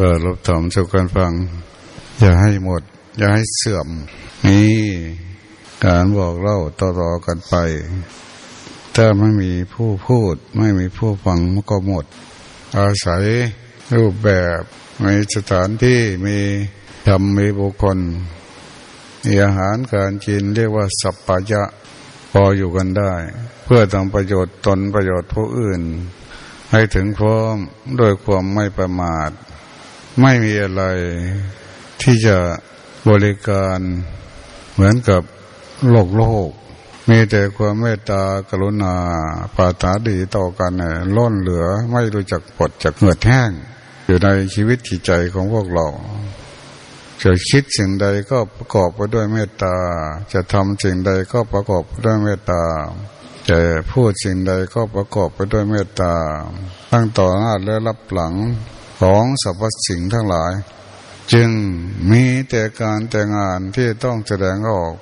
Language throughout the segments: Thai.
เออรับถมสู่การฟัง อย่าให้หมด อย่าให้เสื่อม นี่การบอกเล่าต่อๆกันไป ถ้าไม่มีผู้พูด ไม่มีผู้ฟังมันก็หมด อาศัยรูปแบบมีสถานที่มีธรรมมีบุคคลมีอาหารการกินเรียกว่าสัพพยะพออยู่กันได้ เพื่อทำประโยชน์ตนประโยชน์ผู้อื่น ให้ถึงพร้อมโดยความไม่ประมาท ไม่มีอะไรที่จะบริการเหมือนกับโลกโลก มีแต่ความเมตตากรุณาปาถาดีต่อกันเนี่ยล้นเหลือไม่รู้จักปลดจากเหงื่อแห้ง อยู่ในชีวิตจิตใจของพวกเราจะคิดสิ่งใดก็ประกอบไปด้วยเมตตา จะทำสิ่งใดก็ประกอบไปด้วยเมตตา จะพูดสิ่งใดก็ประกอบไปด้วยเมตตา ตั้งต่อหน้าและรับหลัง ของสรรพสิ่งทั้งหลาย จึงมีแต่การแต่งานที่ต้องแสดงออก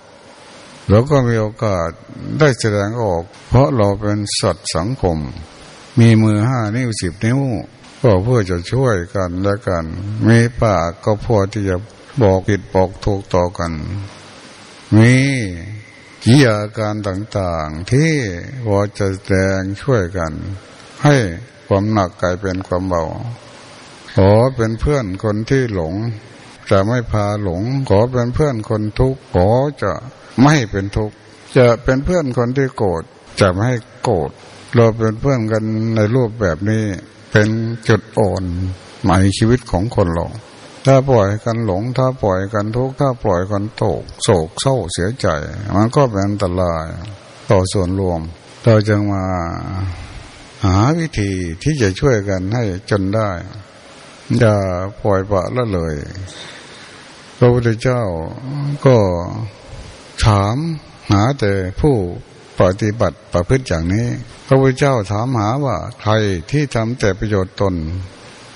เราก็มีโอกาสได้แสดงออก เพราะเราเป็นสัตว์สังคม มีมือห้านิ้วสิบนิ้ว ก็เพื่อจะช่วยกันและกัน มีปากก็พอที่จะบอกผิดบอกถูกต่อกัน มีกิจการต่างๆที่พอจะแสดงช่วยกัน ให้ความหนักกลายเป็นความเบา ขอเป็นเพื่อนคนที่หลง จะไม่พาหลง ขอเป็นเพื่อนคนทุกข์ขอจะไม่เป็นทุกข์จะเป็นเพื่อนคนที่โกรธจะไม่โกรธเราเป็นเพื่อนกันในรูปแบบนี้เป็นจุดอ่อนหมายชีวิตของคนเราถ้าปล่อยกันหลง ถ้าปล่อยกันทุกข์ถ้าปล่อยกันโศกโศกเศร้าเสียใจ มันก็เป็นอันตราย ต่อส่วนรวม เราจึงมาหาวิธีที่จะช่วยกันให้จนได้ อย่าปล่อยปะละเลย พระพุทธเจ้าก็ถามหาแต่ผู้ปฏิบัติประพฤติอย่างนี้ พระพุทธเจ้าถามหาว่าใครที่ทำแต่ประโยชน์ตน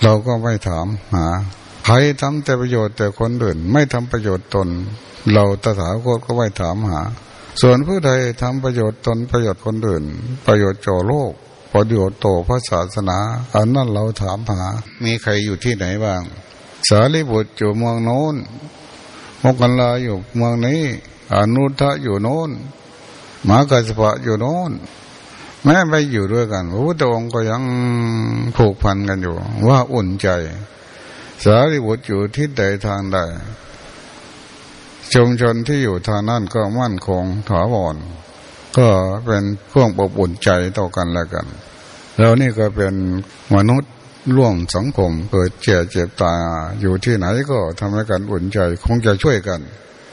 เราก็ไม่ถามหาใครทำแต่ประโยชน์แต่คนอื่น ไม่ทำประโยชน์ตน เราตถาคตก็ไม่ถามหา ส่วนผู้ใดทำประโยชน์ตนประโยชน์คนอื่น ประโยชน์จ่อโลก ประโยชน์ต่อพระศาสนา อันนั้นเราถามหา มีใครอยู่ที่ไหนบ้าง สารีบุตรอยู่เมืองโน้นมกันลาอยู่เมืองนี้อนุทะอยู่โน้นหมากัสปะอยู่โน้นแม้ไปอยู่ด้วยกันพระพุทธองค์ก็ยังผูกพันกันอยู่ ว่าอุ่นใจ สารีบุตรอยู่ที่ใดทางใดชุมชนที่อยู่ทางนั้นก็มั่นคงถาวร ก็เป็นเครื่องอบอุ่นใจต่อกันแล้วกัน แล้วนี่ก็เป็นมนุษย์ร่วมสังคมเกิดเจ็บเจ็บตายอยู่ที่ไหนก็ทำให้กันอุ่นใจ คงจะช่วยกัน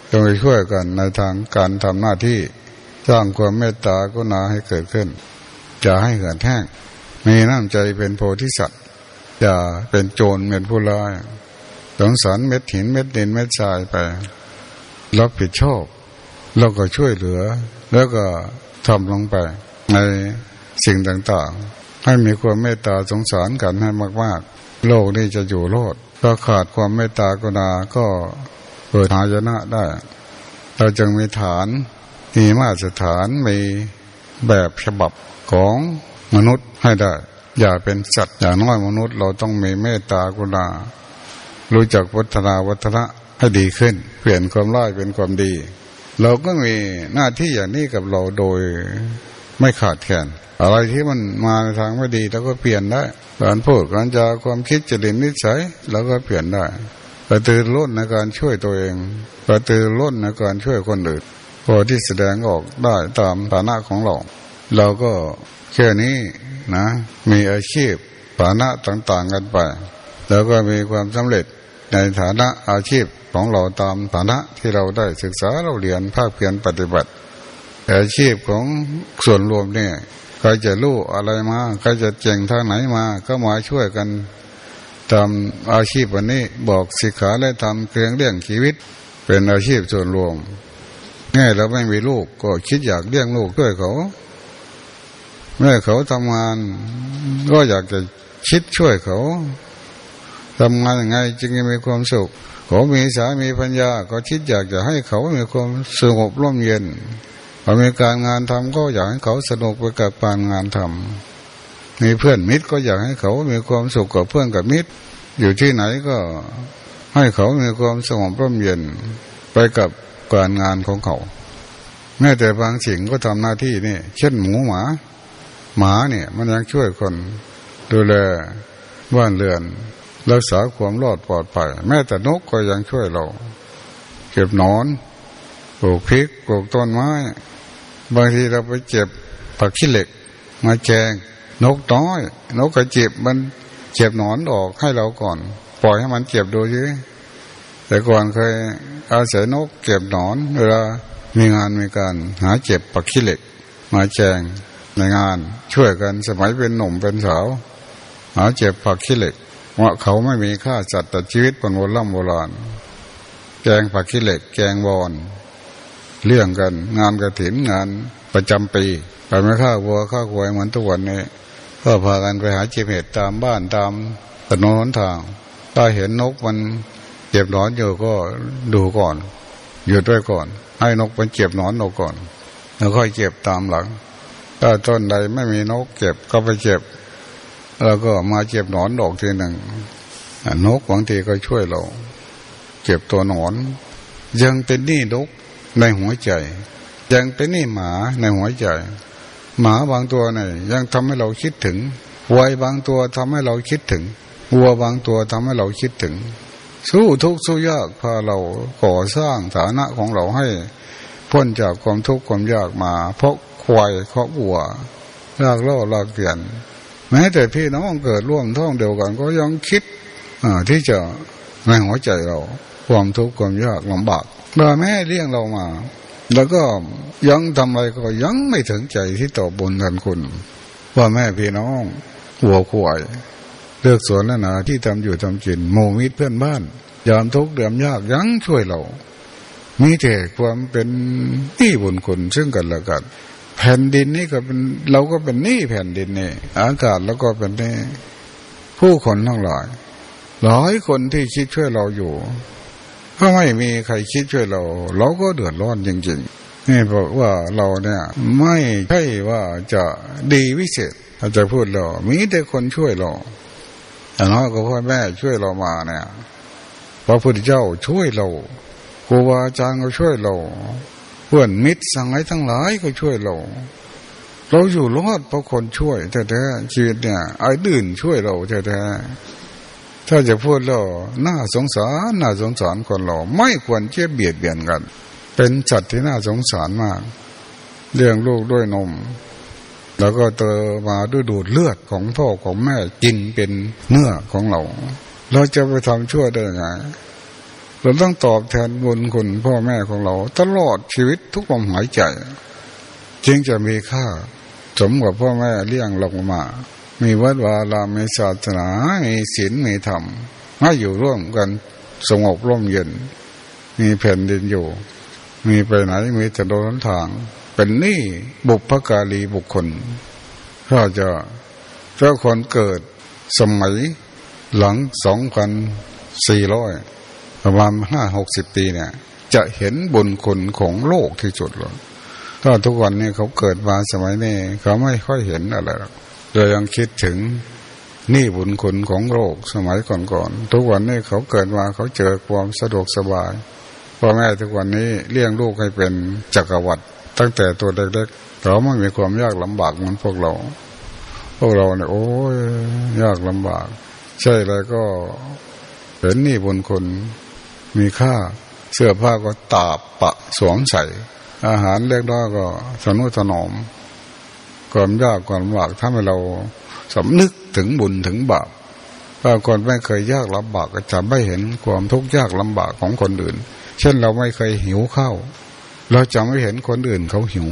จงไปช่วยกันในทางการทำหน้าที่สร้างความเมตตาก็นาให้เกิดขึ้นจะให้เหือนแห้งมีน้ำใจเป็นโพธิสัตว์จะเป็นโจรเป็นผู้ร้ายสงสารเม็ดหินเม็ดดินเม็ดทรายไปรับผิดชอบแล้วก็ช่วยเหลือ แล้วก็ทำลงไปในสิ่งต่างๆ ให้มีความเมตตาสงสารกันให้มากๆ โลกนี้จะอยู่รอดก็ขาดความเมตตากรุณาก็เกิดหายนะได้ เราจึงมีฐานมีมาตรฐานมีแบบฉบับของมนุษย์ให้ได้ อย่าเป็นสัตว์อย่างน้อยมนุษย์ เราต้องมีเมตตากรุณา รู้จักวัฒนาวัฒนะให้ดีขึ้น เปลี่ยนความร้ายเป็นความดี เราก็มีหน้าที่อย่างนี้กับเราโดยไม่ขาดแคลนอะไรที่มันมาในทางไม่ดีเราก็เปลี่ยนได้การพูดการจาความคิดจริตนิสัยเราก็เปลี่ยนได้กระตือร้นในการช่วยตัวเองกระตือร้นในการช่วยคนอื่นพอที่แสดงออกได้ตามฐานะของเรา เราก็แค่นี้นะ มีอาชีพฐานะต่าง ๆ กันไป แล้วก็มีความสำเร็จ ในฐานะอาชีพของเราตามฐานะที่เราได้ศึกษาเราเรียนภาคเพียรปฏิบัติ อาชีพของส่วนรวมเนี่ยใครจะรู้อะไรมาใครจะเจงทางไหนมา ก็มาช่วยกันทำอาชีพวันนี้บอกสิกขาและทำเครื่องเลี้ยงชีวิต เป็นอาชีพส่วนรวมง่ายเราไม่มีลูกก็คิดอยากเลี้ยงลูกด้วยเขาเมื่อเขาทำงานก็อยากจะคิดช่วยเขา ทำงานยังไงจึงจะมีความสุขเขามีสามีปัญญา ก็คิดอยากจะให้เขามีความสงบร่มเย็นพอมีการงานทำก็อยากให้เขาสนุกไปกับการงานทำมีเพื่อนมิตรก็อยากให้เขามีความสุขกับเพื่อนกับมิตร อยู่ที่ไหนก็ให้เขามีความสงบร่มเย็นไปกับการงานของเขา แม้แต่บางสิ่งก็ทำหน้าที่นี่ เช่นหมูหมา หมาเนี่ย มันยังช่วยคนดูแลบ้านเรือน รักษาความรอดปลอดภัยแม้แต่นกก็ยังช่วยเรา เก็บนอนปลูกพริกปลูกต้นไม้ บางทีเราไปเจ็บผักขี้เหล็ก มาแจง นกน้อย นกกระเจ็บมันเจ็บหนอนออกให้เราก่อน ปล่อยให้มันเจ็บดูสิแต่ก่อนเคยอาศัยนกเก็บหนอน เวลามีงานมีการหาเจ็บปักขี้เหล็ก มาแจงในงานช่วยกันสมัยเป็นหนุ่มเป็นสาว หาเจ็บปักขี้เหล็ก ว่าเขาไม่มีค่าจัดแต่ชีวิตบนโบราณโบราณ แกงปักขี้เหล็ก แกงบอนเรื่องกัน งานกระถินงานประจำปีไปไม่ค่าวัวค่าควายเหมือนทุกวันนี้ก็พากันไปหาเจ็บเห็ดตามบ้านตามถนนทาง ถ้าเห็นนกมันเจ็บหนอนอยู่ก็ดูก่อนหยุดด้วยก่อน ให้นกมันเจ็บหนอนนกก่อน แล้วค่อยเจ็บตามหลัง ถ้าต้นใดไม่มีนกเจ็บก็ไปเจ็บ แล้วก็มาเจ็บหนอนดอกทีหนึ่งนกบางทีก็ช่วยเรา เจ็บตัวหนอน ยังเป็นนี่นกในหัวใจ ยังเป็นนี่หมาในหัวใจ หมาบางตัวเนี่ยยังทำให้เราคิดถึงวัยบางตัวทำให้เราคิดถึงวัวบางตัวทำให้เราคิดถึง สู้ทุกข์สู้ยากพาเราก่อสร้างฐานะของเราให้ พ้นจากความทุกข์ความยากมา เพราะควายเพราะวัวลากล่อลากเกลียน แม้แต่พี่น้องเกิดร่วมท้องเดียวกัน ก็ยังคิดที่จะในหัวใจเราความทุกข์ความยากลำบากเมื่อแม่เลี้ยงเรามา แล้วก็ยังทำอะไรก็ยังไม่ถึงใจที่ตอบบนทันคุณ ว่าแม่พี่น้องหัวควายเลือกสวนแล้วนะที่ทำอยู่ทำกินโมมิตรเพื่อนบ้าน ยามทุกข์เดือมยากยังช่วยเรามีแต่ความเป็นนี่บุญคุณซึ่งกันและกัน แผ่นดินนี่ก็เป็นเราก็เป็นนี่แผ่นดินนี่อากาศแล้วก็เป็นนี่ผู้คนทั้งหลายหลายคนที่คิดช่วยเราอยู่ถ้าไม่มีใครคิดช่วยเรา เราก็เดือดร้อนจริงๆนี่บอกว่าเราเนี่ย ไม่ใช่ว่าจะดีวิเศษอาจจะพูดเรา มีแต่คนช่วยเราอย่างน้อยก็พ่อแม่ช่วยเรามาเนี่ยพระพุทธเจ้าช่วยเราครูบาอาจารย์ก็ช่วยเรา เพื่อนมิตรสังไห้ทั้งหลายก็ช่วยเรา เราอยู่รอดเพราะคนช่วยแท้ๆชีวิตเนี่ยไอ้ดื่นช่วยเราแท้ๆถ้าจะพูดเราน่าสงสารน่าสงสารคนเรา ไม่ควรเจ็บเบียดเบียนกัน เป็นจัดที่น่าสงสารมาก เลี้ยงลูกด้วยนม แล้วก็เตอมาด้วยดูดเลือดของพ่อของแม่กินเป็นเนื้อของเรา เราจะไปทำชั่วได้ยังไง เราต้องตอบแทนบุญคุณพ่อแม่ของเรา ตลอดชีวิตทุกลมหายใจ จึงจะมีค่า สมกับพ่อแม่เลี้ยงเรามา มีวัดวาลามีศาสนา มีศีลมีธรรมให้อยู่ร่วมกันสงบร่มเย็น มีแผ่นดินอยู่ มีไปไหนมีแต่โดนทาง เป็นนี้บุพการีบุคคลถ้าจะเจ้าคนเกิดสมัยหลังสองพันสี่ร้อย ประมาณห้าหกสิบปีเนี่ย จะเห็นบุญคุณของโลกที่สุดเลยถ้าทุกวันนี้เขาเกิดมาสมัยนี้ เขาไม่ค่อยเห็นอะไรหรอกโดยยังคิดถึงนี่บุญคุณของโลกสมัยก่อนๆทุกวันนี้เขาเกิดมาเขาเจอความสะดวกสบายพ่อแม่ทุกวันนี้เลี้ยงลูกให้เป็นจักรวรรดิตั้งแต่ตัวเล็กๆเขาไม่มีความยากลำบากเหมือนพวกเรา พวกเราเนี่ยโอ้ยยากลำบาก ใช่เลยก็เห็นนี่บนคน มีค่าเสื้อผ้าก็ตาบปะสวมใส่ อาหารเล็กน้อยก็สนุถนอมความยากความลำบากทำให้เราสำนึกถึงบุญถึงบาปถ้าคนไม่เคยยากลำบากก็จะไม่เห็นความทุกข์ยากลำบากของคนอื่น เช่นเราไม่เคยหิวข้าวเราจะไม่เห็นคนอื่นเขาหิว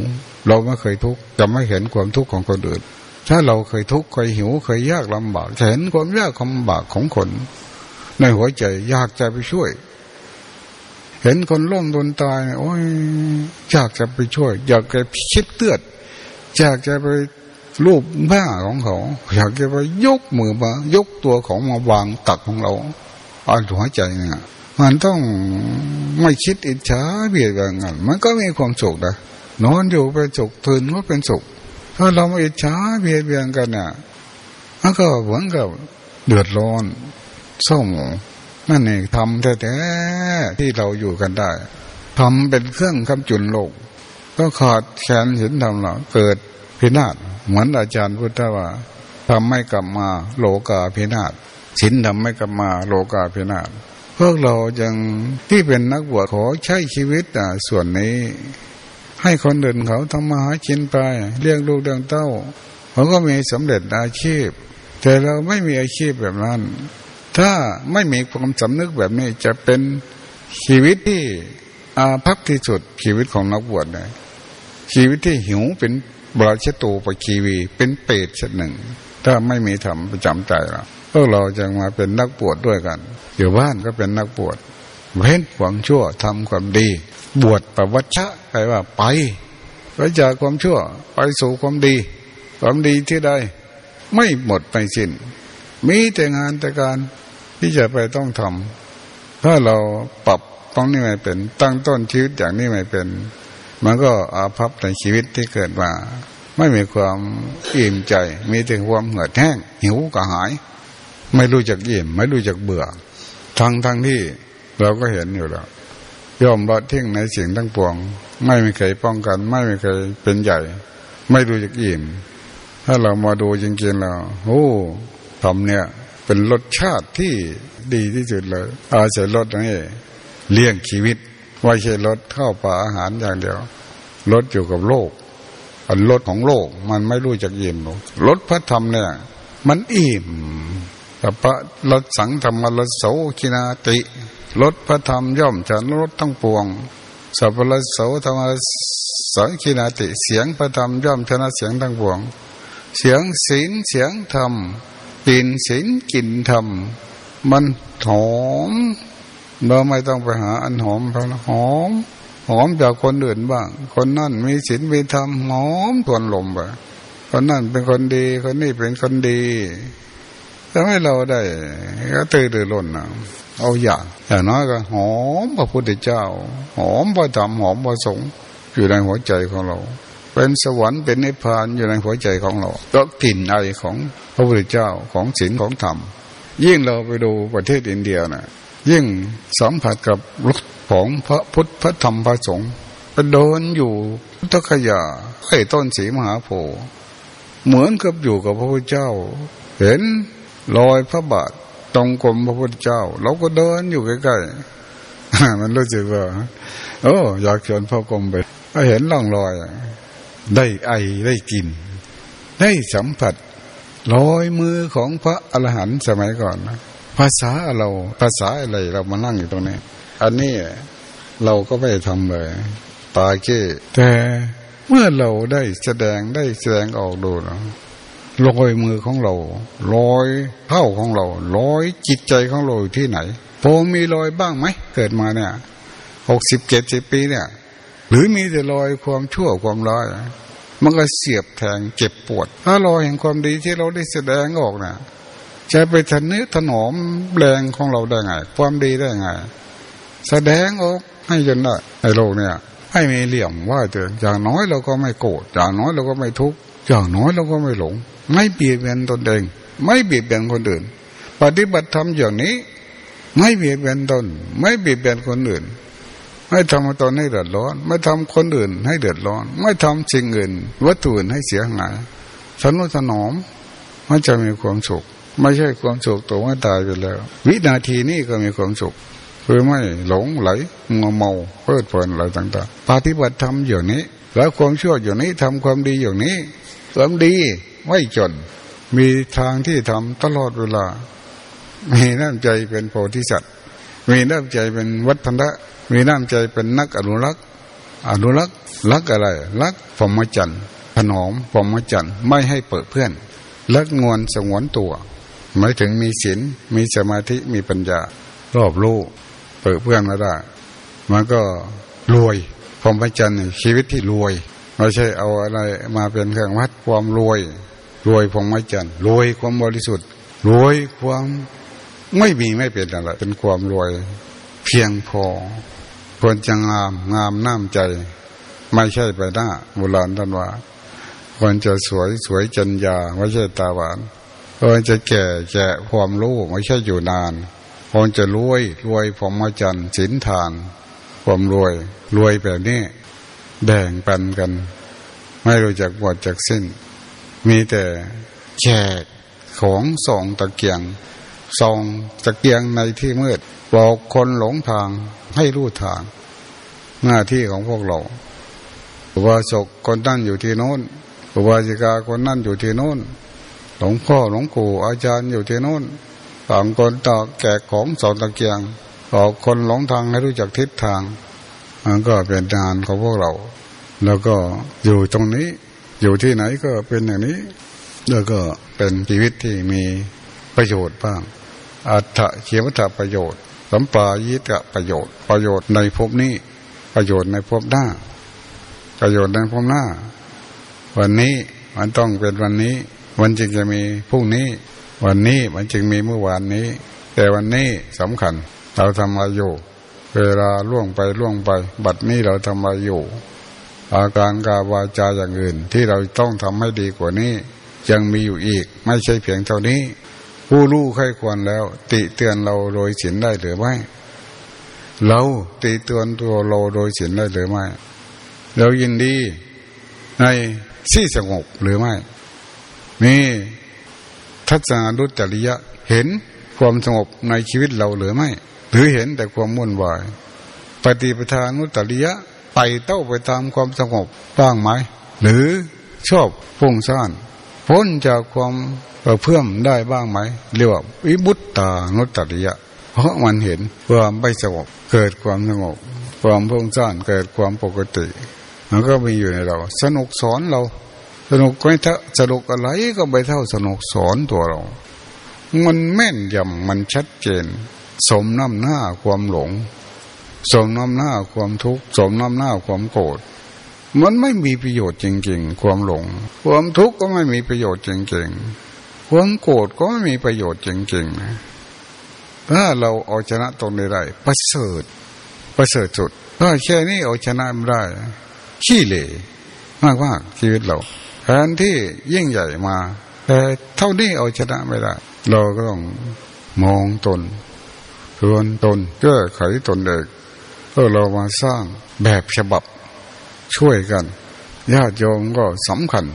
เราไม่เคยทุกข์จะไม่เห็นความทุกข์ของคนอื่น ถ้าเราเคยทุกข์เคยหิวเคยยากลำบากจะเห็นความยากลำบากของคน ในหัวใจอยากจะไปช่วย เห็นคนล้มโดนตายโอ้ยอยากจะไปช่วย อยากจะชิดเตือดอยากจะไปรูปบ้าของเขา อยากจะไปยกมือมายกตัวของมาวางตักของเราอันหัวใจเนี่ยมันต้องไม่คิดอิจฉาเบียดเบียนกันมันก็มีความสุขนะนอนอยู่เป็นสุขตื่นก็เป็นสุข ถ้าเราไม่อิจฉาเบียดเบียนกันเนี่ยมันก็เหมือนกับเดือดร้อนเศร้าหมอง นั่นเองทำแท้ๆที่เราอยู่กันได้ทำเป็นเครื่องคำจุนโลก ก็ขาดแขนเห็นทำเราเกิดพินาศเหมือนอาจารย์พุทธว่าทำไม่กลับมาโลกาพินาศสินทำไม่กลับมาโลกาพินาศพวกเรายังที่เป็นนักบวชขอใช้ชีวิตอะส่วนนี้ ให้คนอื่นเขาทำมาหากินไปเลี้ยงลูกเลี้ยงเต้าเขาก็มีสำเร็จอาชีพ แต่เราไม่มีอาชีพแบบนั้น ถ้าไม่มีความสำนึกแบบนี้จะเป็นชีวิตที่อาภัพที่สุดชีวิตของนักบวชเลยชีวิตที่หิวเป็นบราชตูปชีวี เป็นเปรตชนหนึ่ง ถ้าไม่มีธรรมประจำใจเราพวกเราจะมาเป็นนักบวชดด้วยกัน อยู่บ้านก็เป็นนักบวชเว้นหวังชั่วทำความดี บวชประวัชะแปลว่าไปไปจากความชั่วไปสู่ความดี ความดีที่ใดไม่หมดไปสิ้นมีแต่งานแต่การ ที่จะไปต้องทำถ้าเราปรับต้องนี่ไม่เป็น ตั้งต้นชีวิตอย่างนี้ไม่เป็น มันก็อาภัพในชีวิตที่เกิดมา ไม่มีความอิ่มใจ มีแต่ความเหือดแห้ง หิวกระหาย ไม่รู้จักอิ่มไม่รู้จักเบื่อ ทั้งทั้งที่เราก็เห็นอยู่แล้วยอมละทิ้งในสิ่งทั้งปวง ไม่มีใครป้องกัน ไม่มีใครเป็นใหญ่ ไม่รู้จักอิ่มถ้าเรามาดูจริงๆแล้วโอ้ทำเนี่ย เป็นรสชาติที่ดีที่สุดเลย อาศัยรสนี้เลี้ยงชีวิตไม่ใช่ลดข้าวปลาอาหารอย่างเดียวลดอยู่กับโลกอันลดของโลกมันไม่รู้จักอิ่มหรอกลดพระธรรมเนี่ย มันอิ่มแต่พระลดสังธรรมลดโสกินาติลดพระธรรมย่อมจะลดทั้งปวงสัพพลโสธรรมสังกินาติเสียงพระธรรมย่อมชนะเสียงทั้งปวง เสียงศีลเสียงธรรม กลิ่นศีลกลิ่นธรรม มันหอม เราไม่ต้องไปหาอันหอมเพราะหอม หอมจากคนอื่นบ้าง คนนั่นมีศีลมีธรรมหอมทวนลมไปคนนั่นเป็นคนดี คนนี้เป็นคนดีทำให้เราได้ก็ตื่นรือร้นนะเอาอย่างอย่างน้อยก็หอมพระพุทธเจ้า หอมพระธรรมหอมพระสงฆ์อยู่ในหัวใจของเรา เป็นสวรรค์เป็นนิพพานอยู่ในหัวใจของเราก็กลิ่นไอของพระพุทธเจ้าของศีลของธรรม ยิ่งเราไปดูประเทศอินเดียนะ่ะยิ่งสัมผัสกับรถของพระพุทธพระธรรมพระสงฆ์ไปเดินอยู่พุทธคยาไอ้ต้นสีมหาโพธิ์เหมือนกับอยู่กับพระพุทธเจ้า เห็นรอยพระบาทตรงกรมพระพุทธเจ้า เราก็เดินอยู่ใกล้ๆมันรู้สึกว่าโอ้อยากเชิญพ่อกรมไปก็เห็นร่องรอย ได้ไอได้กิน ได้สัมผัสรอยมือของพระอรหันต์สมัยก่อนนะภาษาเราภาษาอะไรเรามานั่งอยู่ตรงนี้ อันนี้เราก็ไม่ทำเลย ตายเก้แต่เมื่อเราได้แสดงได้แสดงออกดูนะลอยมือของเราลอยเท้าของเราลอยจิตใจของเราที่ไหนพอมีรอยบ้างไหมเกิดมาเนี่ยหกสิบเจ็ดสิบปีเนี่ย รือมีแต่รอยความชั่วความร้ายมันก็เสียบแทงเจ็บปวด ถ้ารอยแห่งความดีที่เราได้แสดงออกนี่ยจะไปทนุถนอมแรงของเราได้ไง ความดีได้ไง แสดงออกให้จนได้ในโลกเนี่ย ให้มีเหลี่ยมว่าเถอะอย่างน้อยเราก็ไม่โกรธอย่างน้อยเราก็ไม่ทุกข์อย่างน้อยเราก็ไม่หลง ไม่เบียดเบียนตนเอง ไม่เบียดเบียนคนอื่น ปฏิบัติธรรมอย่างนี้ ไม่เบียดเบียนตน ไม่เบียดเบียนคนอื่น ไม่ทำตนให้เดือดร้อน ไม่ทำคนอื่นให้เดือดร้อน ไม่ทำสิ่งอื่น วัตถุอื่นให้เสียหายสนุถนอมมันจะมีความสุข ไม่ใช่ความสุขตัวไม่ตายไปแล้ว วินาทีนี้ก็มีความสุขคือไม่หลงไหลงเมาเพลิดเพลินอะไรต่างๆปฏิบัติธรรมอย่างนี้ แล้วความชั่วอย่างนี้ทำความดีอย่างนี้ความดีไม่จน มีทางที่ทำตลอดเวลามีน้ำใจเป็นโพธิสัตว์ มีน้ำใจเป็นวัฒนะมีน้ำใจเป็นนักอนุรักษ์ อนุรักษ์รักอะไรรักพรหมจรรย์ถนอมพรหมจรรย์ไม่ให้เปิดเพื่อนรักงวนสงวนตัว หมายถึงมีศีลมีสมาธิมีปัญญา รอบรู้เปิดเพื่อนมาได้มันก็รวยพรหมจรรย์ชีวิตที่รวยไม่ใช่เอาอะไรมาเป็นเครื่องวัดความรวย รวยพรหมจรรย์รวยความบริสุทธิ์รวยความ ไม่มีไม่เป็นอะไร เป็นความรวย เพียงพอควรจะงามงามน้ำใจ ไม่ใช่ไปหน้าโบราณท่านว่าควรจะสวยสวยจัญญาไม่ใช่ตาหวานควรจะแก่แก่ความรู้ไม่ใช่อยู่นานควรจะรวยรวยพรหมจรรย์สินทาน ความรวย รวยแบบนี้แบ่งปันกัน ไม่รู้จักหมดจากสิ้น มีแต่แจกของส่องตะเกียง ส่องตะเกียงในที่มืดบอกคนหลงทางให้รู้ทาง หน้าที่ของพวกเราอุบาสกคนนั่นอยู่ที่โน้นอุบาสิกาคนนั่นอยู่ที่โน้นหลวงพ่อหลวงปู่อาจารย์อยู่ที่โน้นต่างคนต่างแกะของสอนตะเกียงบอกคนหลงทางให้รู้จักทิศทางมันก็เป็นงานของพวกเรา แล้วก็อยู่ตรงนี้อยู่ที่ไหนก็เป็นอย่างนี้ แล้วก็เป็นชีวิตที่มีประโยชน์บ้าง อัตถะเขียวัตประโยชน์ สัมปายิตะประโยชน์ ประโยชน์ในภพนี้ ประโยชน์ในภพหน้า ประโยชน์ในภพหน้า วันนี้มันต้องเป็นวันนี้วันจึงจะมีพรุ่งนี้ วันนี้มันจึงมีเมื่อวานนี้ แต่วันนี้สำคัญ เราทำอะไรอยู่ เวลาล่วงไปล่วงไป บัดนี้เราทำอะไรอยู่ อาการกาวาจาอย่างอื่นที่เราต้องทำให้ดีกว่านี้ยังมีอยู่อีก ไม่ใช่เพียงเท่านี้ ผู้รู้ใครควรแล้ว ติเตือนเราโดยศีลได้หรือไม่ เราติเตือนตัวเราโดยศีลได้หรือไม่เรายินดีในที่สงบหรือไม่นี่ทัศนาดุจริยะเห็นความสงบในชีวิตเราหรือไม่ หรือเห็นแต่ความมุ่นวายปฏิปทานุตริยะไปเต้าไปตามความสงบบ้างไหม หรือชอบพุ่งซ่านพ้นจากความ เพิ่มได้บ้างไหมเรียกว่าวิบุตตานุตติยะ เพราะมันเห็นความไม่สงบเกิดความสงบความพุ่งซ่านเกิดความปกติ มันก็มีอยู่ในเรา สนุกสอนเรา สนุกไม่เท่าสนุกอะไรก็ไม่เท่าสนุกสอนตัวเรา มันแม่นยำมันชัดเจน สมน้ำหน้าความหลง สมน้ำหน้าความทุกข์สมน้ำหน้าความโกรธมันไม่มีประโยชน์จริง ๆ ความหลง ความทุกข์ก็ไม่มีประโยชน์จริง ๆ ความโกรธก็ไม่มีประโยชน์จริงๆนะถ้าเราเอาชนะตรงนี้ได้ประเสริฐประเสริฐสุดถ้าแค่นี้เอาชนะไม่ได้ ขี้เหร่มากมากชีวิตเราแทนที่ยิ่งใหญ่มา แต่เท่านี้เอาชนะไม่ได้ เราก็ต้องมองตนเตือนตนแก้ไขตนเองเพื่อเรามาสร้างแบบฉบับช่วยกันญาติโยมก็สำคัญ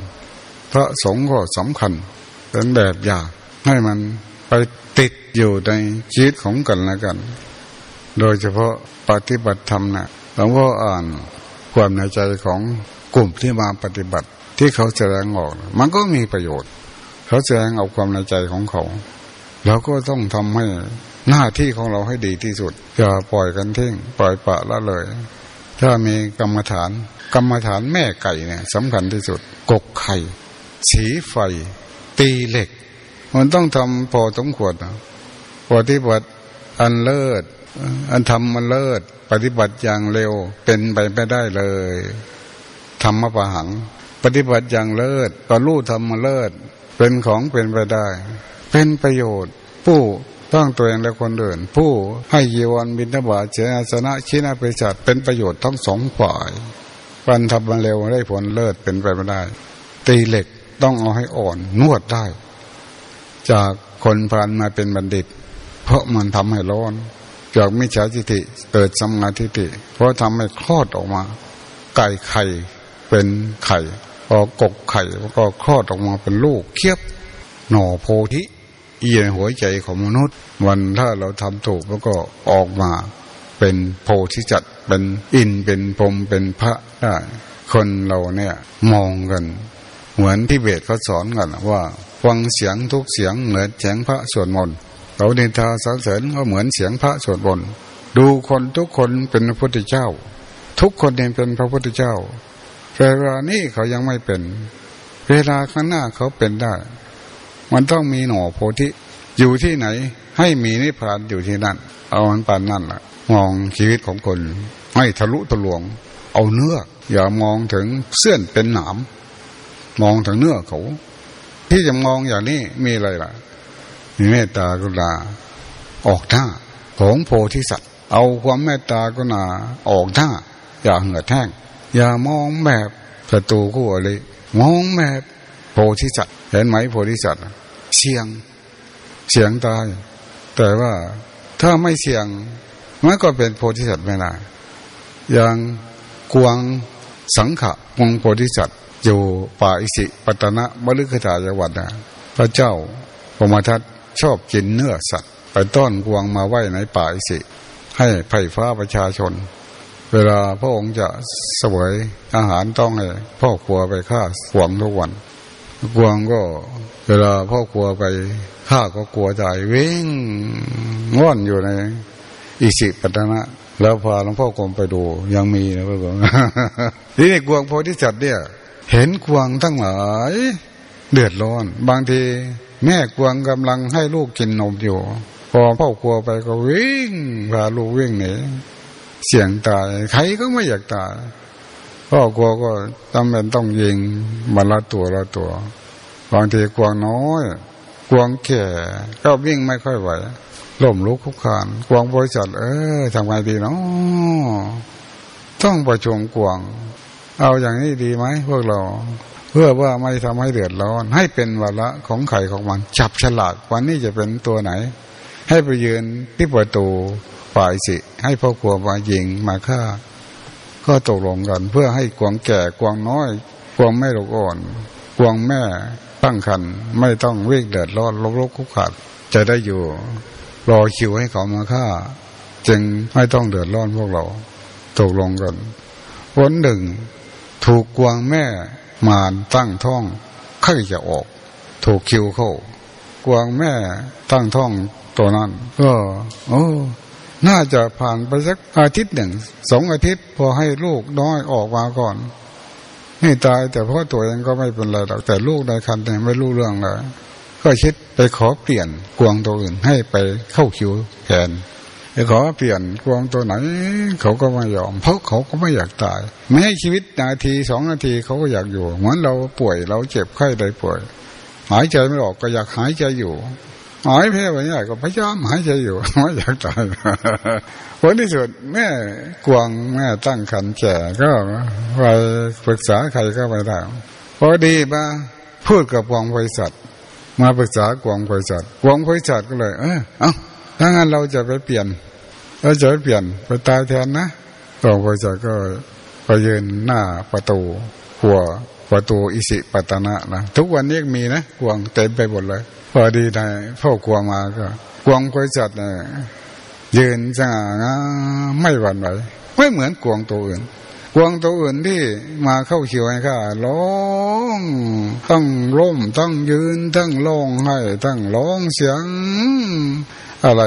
พระสงฆ์ก็สำคัญ เป็นแบบอย่างให้มันไปติดอยู่ในชีวิตของกันและกัน โดยเฉพาะปฏิบัติธรรมนะหลวงพ่ออ่านความในใจของกลุ่มที่มาปฏิบัติที่เขาแสดงออก มันก็มีประโยชน์ เขาแสดงเอาความในใจของเขาเราก็ต้องทำให้หน้าที่ของเราให้ดีที่สุดอย่าปล่อยกันทิ้งปล่อยปะละเลย ถ้ามีกรรมฐาน กรรมฐานแม่ไก่เนี่ยสำคัญที่สุด กกไข่ สีไฟ ตีเหล็ก มันต้องทำพอสมควรนะปฏิบัติอันเลิศ อันทำมันเลิศ ปฏิบัติอย่างเร็วเป็นไปไม่ได้เลยธรรมะปะหัง ปฏิบัติอย่างเลิศก็รู้ธรรมมาเลิศ เป็นของเป็นไปได้ เป็นประโยชน์ ผู้ต้องตัวเองและคนอื่น ผู้ให้ยีวันบินทบาทเจนาสนะชินาเปจัดเป็นประโยชน์ทั้งสองฝ่ายวันทำมันเร็วได้ผลเลิศเป็นไปไม่ได้ ตีเหล็ก ต้องเอาให้อ่อนนวดได้ จากคนพันมาเป็นบัณฑิต เพราะมันทำให้ร้อน จากมิจฉาทิฏฐิเกิดสมาธิฏฐิเพราะทำให้คลอดออกมา ไก่ไข่เป็นไข่พอกกไข่ก็คลอดออกมาเป็นลูกเคียบหน่อโพธิเอียหัวใจของมนุษย์ วันถ้าเราทำถูกแล้วก็ออกมาเป็นโพธิจัตเป็นอินเป็นพรมเป็นพระได้คนเราเนี่ยมองกัน เหมือนที่เบสเขาสอนกันว่าฟังเสียงทุกเสียงเหมือนเสียงพระสวดมนต์เขาเนินทาสรรเสริญก็เหมือนเสียงพระสวดบนต์ดูคนทุกคนเป็นพระพุทธเจ้า ทุกคนเองเป็นพระพุทธเจ้าเวลานี้เขายังไม่เป็น เวลาข้างหน้าเขาเป็นได้ มันต้องมีหน่อโพธิอยู่ที่ไหน ให้มีนิพพานอยู่ที่นั่น เอามันปานนั่นแหละมองชีวิตของคนไม่ทะลุทะลวง เอาเนื้ออย่ามองถึงเสื่อนเป็นหนาม มองถึงเนื้อเขา ที่จะมองอย่างนี้มีอะไรล่ะ มีเมตตากรุณาออกหน้าของโพธิสัตว์ เอาความเมตตากรุณาออกหน้าอย่าเหือดแห้งอย่ามองแบบศัตรูคู่อริมองแบบโพธิสัตว์เห็นไหมโพธิสัตว์เสียงเสียงตาย แต่ว่าถ้าไม่เสียงมันก็เป็นโพธิสัตว์ไม่ได้อย่างกวง สังขะวงโพธิสัตว์อยู่ป่าอิสิปตนะมฤคตายวัดนะพระเจ้าพมทัตชอบกินเนื้อสัตว์ ไปต้อนกวงมาไว้ในป่าอิสิ ให้ไผ่ฟ้าประชาชน เวลาพระองค์จะสวยอาหารต้องให้พ่อครัวไปฆ่าขวงทุกวันกวงก็เวลาพ่อครัวไปฆ่าก็กลัวใจวิ่งง่อนอยู่ในอิสิปตนะ แล้วพาหลวงพ่อกรมไปดูยังมีนะพ่อกรมทีนี้กวงโพธิสัตว์เนี่ย เห็นกวงทั้งหลาย เดือดร้อน บางที แม่กวงกำลังให้ลูกกินนมอยู่ พอพ่อครัวไปก็วิ่งพาลูกวิ่งหนีเสี่ยงตาย ใครก็ไม่อยากตายพ่อกลัวก็จำเป็นต้องยิงมาละตัวละตัว บางทีกวงน้อย กวงแก่ก็วิ่งไม่ค่อยไหว ล่มลุกคุกคานกวางบริษัทเออทำไงดีเนาะต้องประชุมกวางเอาอย่างนี้ดีไหมพวกเรา เพื่อว่าไม่ทำให้เดือดร้อน ให้เป็นวาระของไข่ของมัน จับฉลากวันนี้จะเป็นตัวไหน ให้ไปยืนที่ประตูฝ่ายสิ ให้พ่อครัวมายิงมาฆ่า ก็ตกลงกัน เพื่อให้กวางแก่กวางน้อย กวางไม่ลูกอ่อน กวางแม่ตั้งคันไม่ต้องวิ่งเดือดร้อนลกลกคุกขาดจะได้อยู่ รอคิวให้เขามาฆ่า จึงไม่ต้องเดือดร้อนพวกเราตกลงกันวันหนึ่ง ถูกกวางแม่มานตั้งท้องใครจะออก ถูกคิวเข้ากวางแม่ตั้งท้องตัวนั้น ก็โอ้น่าจะผ่านไปสักอาทิตย์หนึ่งสองอาทิตย์ พอให้ลูกน้อยออกมาก่อนนี่ตายแต่พ่อตัวเองก็ไม่เป็นไรหรอกแต่ลูกในคันเนี่ยไม่รู้เรื่องเลย ก็คิดไปขอเปลี่ยนกวงตัวอื่นให้ไปเข้าคิวแทนไปขอเปลี่ยนกวงตัวไหน เขาก็ไม่ยอม เพราะเขาก็ไม่อยากตายแม้ชีวิตนาทีสองนาทีเขาก็อยากอยู่ เหมือนเราป่วยเราเจ็บไข้ได้ป่วย หายใจไม่ออกก็อยากหายใจอยู่หายแพ้ไปเนี่ยก็พยายามหายใจอยู่ไม่อยากตายผลที่สุดแม่กวงแม่ตั้งคันแก่ก็ไปปรึกษาใครก็ไปได้พอดีมาพูดกับกวงบริษัท มาปรึกษากวงบริษัทกวงบริษัทก็เลย เออเอาถ้างั้นเราจะไปเปลี่ยนเราจะไปเปลี่ยนไปตายแทนนะกวงบริษัทก็ไปยืนหน้าประตูหัวประตูอิสิปตนะนะทุกวันนี้มีนะกวงเต็มไปหมดเลย พอดีนายพ่อกวงมาก็กวงบริษัทเนี่ยยืนสง่างาไม่หวั่นไหวไม่เหมือนกวงตัวอื่น กวงตัวอื่นที่มาเข้าเขียวให้ข้าร้องตั้งร่มตั้งยืนตั้งร้องให้ตั้งร้องเสียง อะไร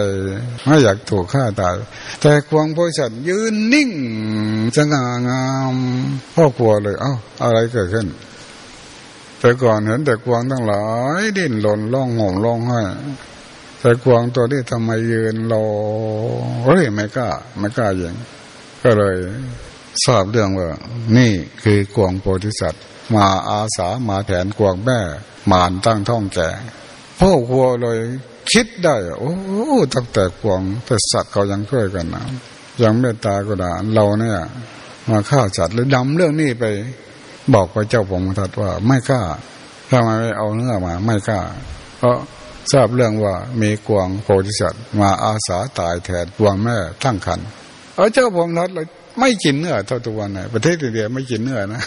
ไม่อยากถูกฆ่าตายแต่กวงบริษัทยืนนิ่งสง่างามพ่อกลัวเลยเอ้าอะไรเกิดขึ้นแต่ก่อนเห็นแต่กวางทั้งหลาย ดิ้นหล่นร้องห่มร้องไห้แต่กวางตัวนี้ทำไมยืนรอเฮ้ยไม่กล้าไม่กล้าอย่างก็เลย ทราบเรื่องว่า นี่คือกวงโพธิสัตว์ มาอาสามาแผนกวงแม่มานตั้งท้องแก่พ่อครัวเลยคิดได้ โอ้ตั้งแต่กวงแต่สัตว์เขายังช่วยกันนะยังเมตตาก็ได้เราเนี่ย มาฆ่าสัตว์หรือดำเรื่องนี้ไป บอกพระเจ้าผมทัดว่าไม่กล้าถ้ามไม่เอาเนื้อมา ไม่กล้า เพราะทราบเรื่องว่ามีกวงโพธิสัตว์มาอาสาตายแทนกวงแม่ตั้งคันเอาเจ้าผมทัดเลย ไม่กินเนื้อเท่าตัววันไหนประเทศอินเดียไม่กินเนื้อนะ